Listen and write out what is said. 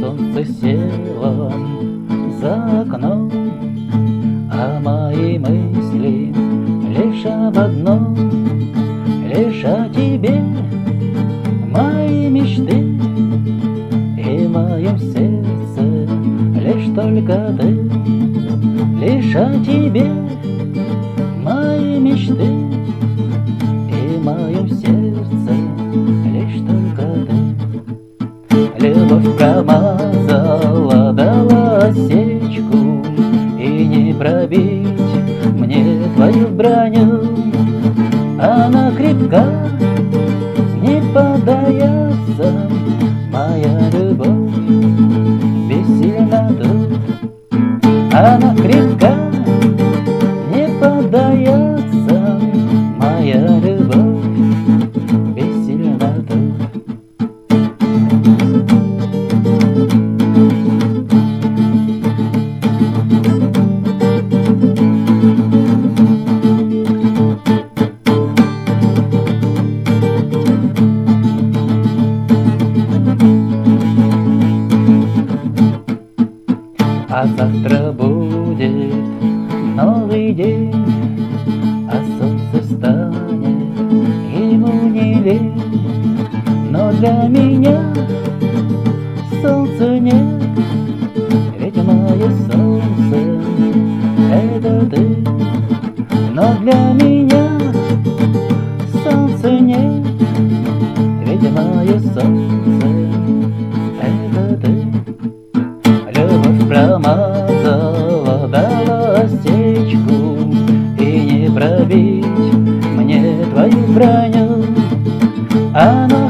солнце село за окном, А мои мысли лишь об одном, Лишь о тебе, мои мечты И в моем сердце лишь только ты, Лишь о тебе, промазала, дала осечку, И не пробить мне твою броню. Она крепка, не поддается моя любовь, А завтра будет новый день, А солнце станет ему не лень. Но для меня солнца нет, Ведь мое солнце — это ты. Но для меня солнца нет, Ведь мое солнце — промазала, дала осечку, И не пробить мне твою броню. Она